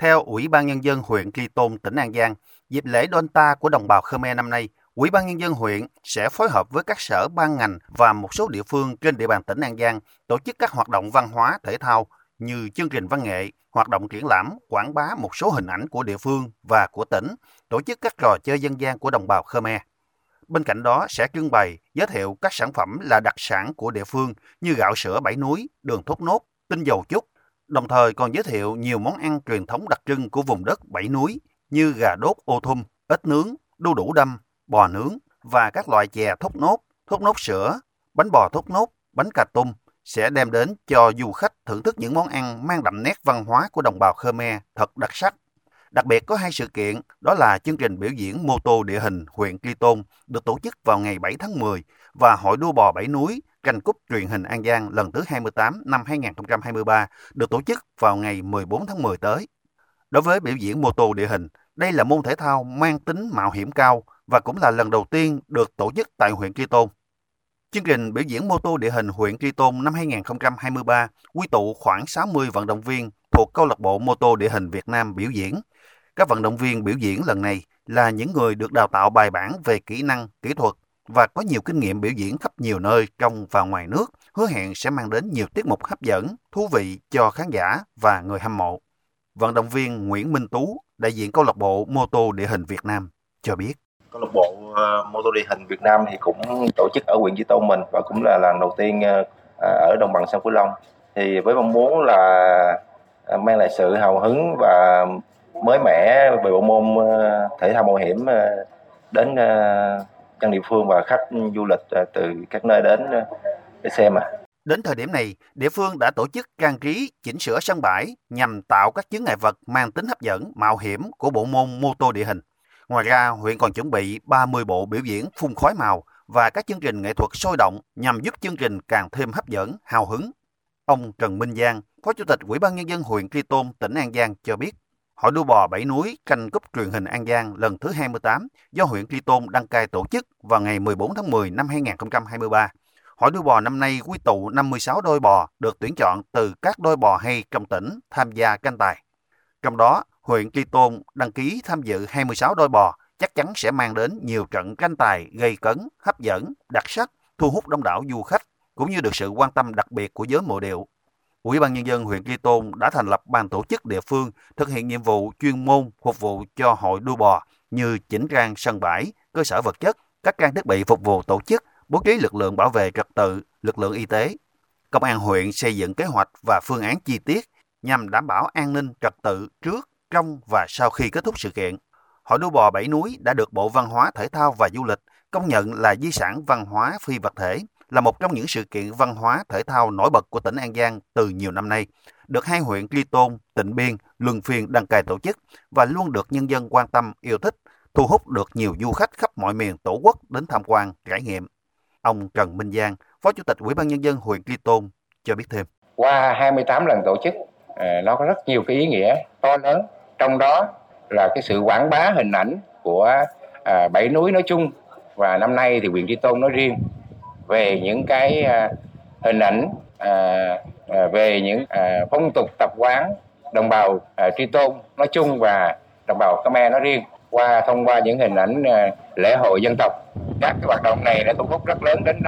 Theo Ủy ban Nhân dân huyện Tri Tôn, tỉnh An Giang, dịp lễ Donta của đồng bào Khmer năm nay, Ủy ban Nhân dân huyện sẽ phối hợp với các sở ban ngành và một số địa phương trên địa bàn tỉnh An Giang tổ chức các hoạt động văn hóa thể thao như chương trình văn nghệ, hoạt động triển lãm, quảng bá một số hình ảnh của địa phương và của tỉnh, tổ chức các trò chơi dân gian của đồng bào Khmer. Bên cạnh đó sẽ trưng bày, giới thiệu các sản phẩm là đặc sản của địa phương như gạo sữa bảy núi, đường thốt nốt, tinh dầu chút, đồng thời còn giới thiệu nhiều món ăn truyền thống đặc trưng của vùng đất bảy núi như gà đốt ô thum, ếch nướng, đu đủ đâm, bò nướng và các loại chè thốt nốt, thốt nốt sữa, bánh bò thốt nốt, bánh cà tum sẽ đem đến cho du khách thưởng thức những món ăn mang đậm nét văn hóa của đồng bào Khmer thật đặc sắc. Đặc biệt có hai sự kiện, đó là chương trình biểu diễn mô tô địa hình huyện Tri Tôn được tổ chức vào ngày 7 tháng 10 và Hội đua bò bảy núi tranh cúp truyền hình An Giang lần thứ 28 năm 2023 được tổ chức vào ngày 14 tháng 10 tới. Đối với biểu diễn mô tô địa hình, đây là môn thể thao mang tính mạo hiểm cao và cũng là lần đầu tiên được tổ chức tại huyện Tri Tôn. Chương trình biểu diễn mô tô địa hình huyện Tri Tôn năm 2023 quy tụ khoảng 60 vận động viên thuộc câu lạc bộ mô tô địa hình Việt Nam biểu diễn. Các vận động viên biểu diễn lần này là những người được đào tạo bài bản về kỹ năng, kỹ thuật và có nhiều kinh nghiệm biểu diễn khắp nhiều nơi trong và ngoài nước, hứa hẹn sẽ mang đến nhiều tiết mục hấp dẫn, thú vị cho khán giả và người hâm mộ. Vận động viên Nguyễn Minh Tú, đại diện câu lạc bộ mô tô địa hình Việt Nam, cho biết. Câu lạc bộ uh, mô tô địa hình Việt Nam thì cũng tổ chức ở huyện Chi Tôn mình và cũng là lần đầu tiên uh, ở đồng bằng sông Cửu Long. Thì với mong muốn là uh, mang lại sự hào hứng và mới mẻ về bộ môn thể thao mạo hiểm đến dân địa phương và khách du lịch à, từ các nơi đến à, để xem à. Đến thời điểm này, địa phương đã tổ chức trang trí, chỉnh sửa sân bãi nhằm tạo các chướng ngại vật mang tính hấp dẫn, mạo hiểm của bộ môn mô tô địa hình. Ngoài ra, huyện còn chuẩn bị 30 bộ biểu diễn phun khói màu và các chương trình nghệ thuật sôi động nhằm giúp chương trình càng thêm hấp dẫn, hào hứng. Ông Trần Minh Giang, Phó Chủ tịch Ủy ban Nhân dân huyện Tri Tôn, tỉnh An Giang cho biết, Hội đua bò bảy núi canh cúp truyền hình An Giang lần thứ 28 do huyện Tri Tôn đăng cai tổ chức vào ngày 14 tháng 10 năm 2023. Hội đua bò năm nay quy tụ 56 đôi bò được tuyển chọn từ các đôi bò hay trong tỉnh tham gia canh tài. Trong đó, huyện Tri Tôn đăng ký tham dự 26 đôi bò chắc chắn sẽ mang đến nhiều trận canh tài gây cấn, hấp dẫn, đặc sắc, thu hút đông đảo du khách cũng như được sự quan tâm đặc biệt của giới mộ điệu. Ủy ban nhân dân huyện Tri Tôn đã thành lập ban tổ chức địa phương thực hiện nhiệm vụ chuyên môn phục vụ cho hội đua bò như chỉnh trang sân bãi, cơ sở vật chất, các trang thiết bị phục vụ tổ chức, bố trí lực lượng bảo vệ trật tự, lực lượng y tế. Công an huyện xây dựng kế hoạch và phương án chi tiết nhằm đảm bảo an ninh trật tự trước, trong và sau khi kết thúc sự kiện. Hội đua bò Bảy Núi đã được Bộ Văn hóa, Thể thao và Du lịch công nhận là di sản văn hóa phi vật thể, là một trong những sự kiện văn hóa thể thao nổi bật của tỉnh An Giang từ nhiều năm nay, được hai huyện Ly Tôn, Tịnh Biên luân phiên đăng cài tổ chức và luôn được nhân dân quan tâm, yêu thích, thu hút được nhiều du khách khắp mọi miền tổ quốc đến tham quan, trải nghiệm. Ông Trần Minh Giang, Phó Chủ tịch Ủy ban nhân dân huyện Ly Tôn cho biết thêm. Qua 28 lần tổ chức, à, nó có rất nhiều cái ý nghĩa to lớn, trong đó là cái sự quảng bá hình ảnh của à, bảy núi nói chung và năm nay thì huyện Tri Tôn nói riêng về những cái à, hình ảnh à, à, về những phong tục tập quán đồng bào Tri Tôn nói chung và đồng bào Khmer nói riêng qua, thông qua những hình ảnh lễ hội dân tộc. Các cái hoạt động này đã thu hút rất lớn đến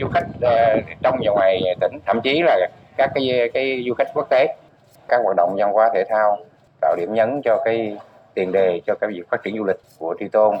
du khách trong và ngoài tỉnh, thậm chí là các cái cái du khách quốc tế. Các hoạt động văn hóa thể thao, tạo điểm nhấn cho cái tiền đề cho cái việc phát triển du lịch của Tri Tôn.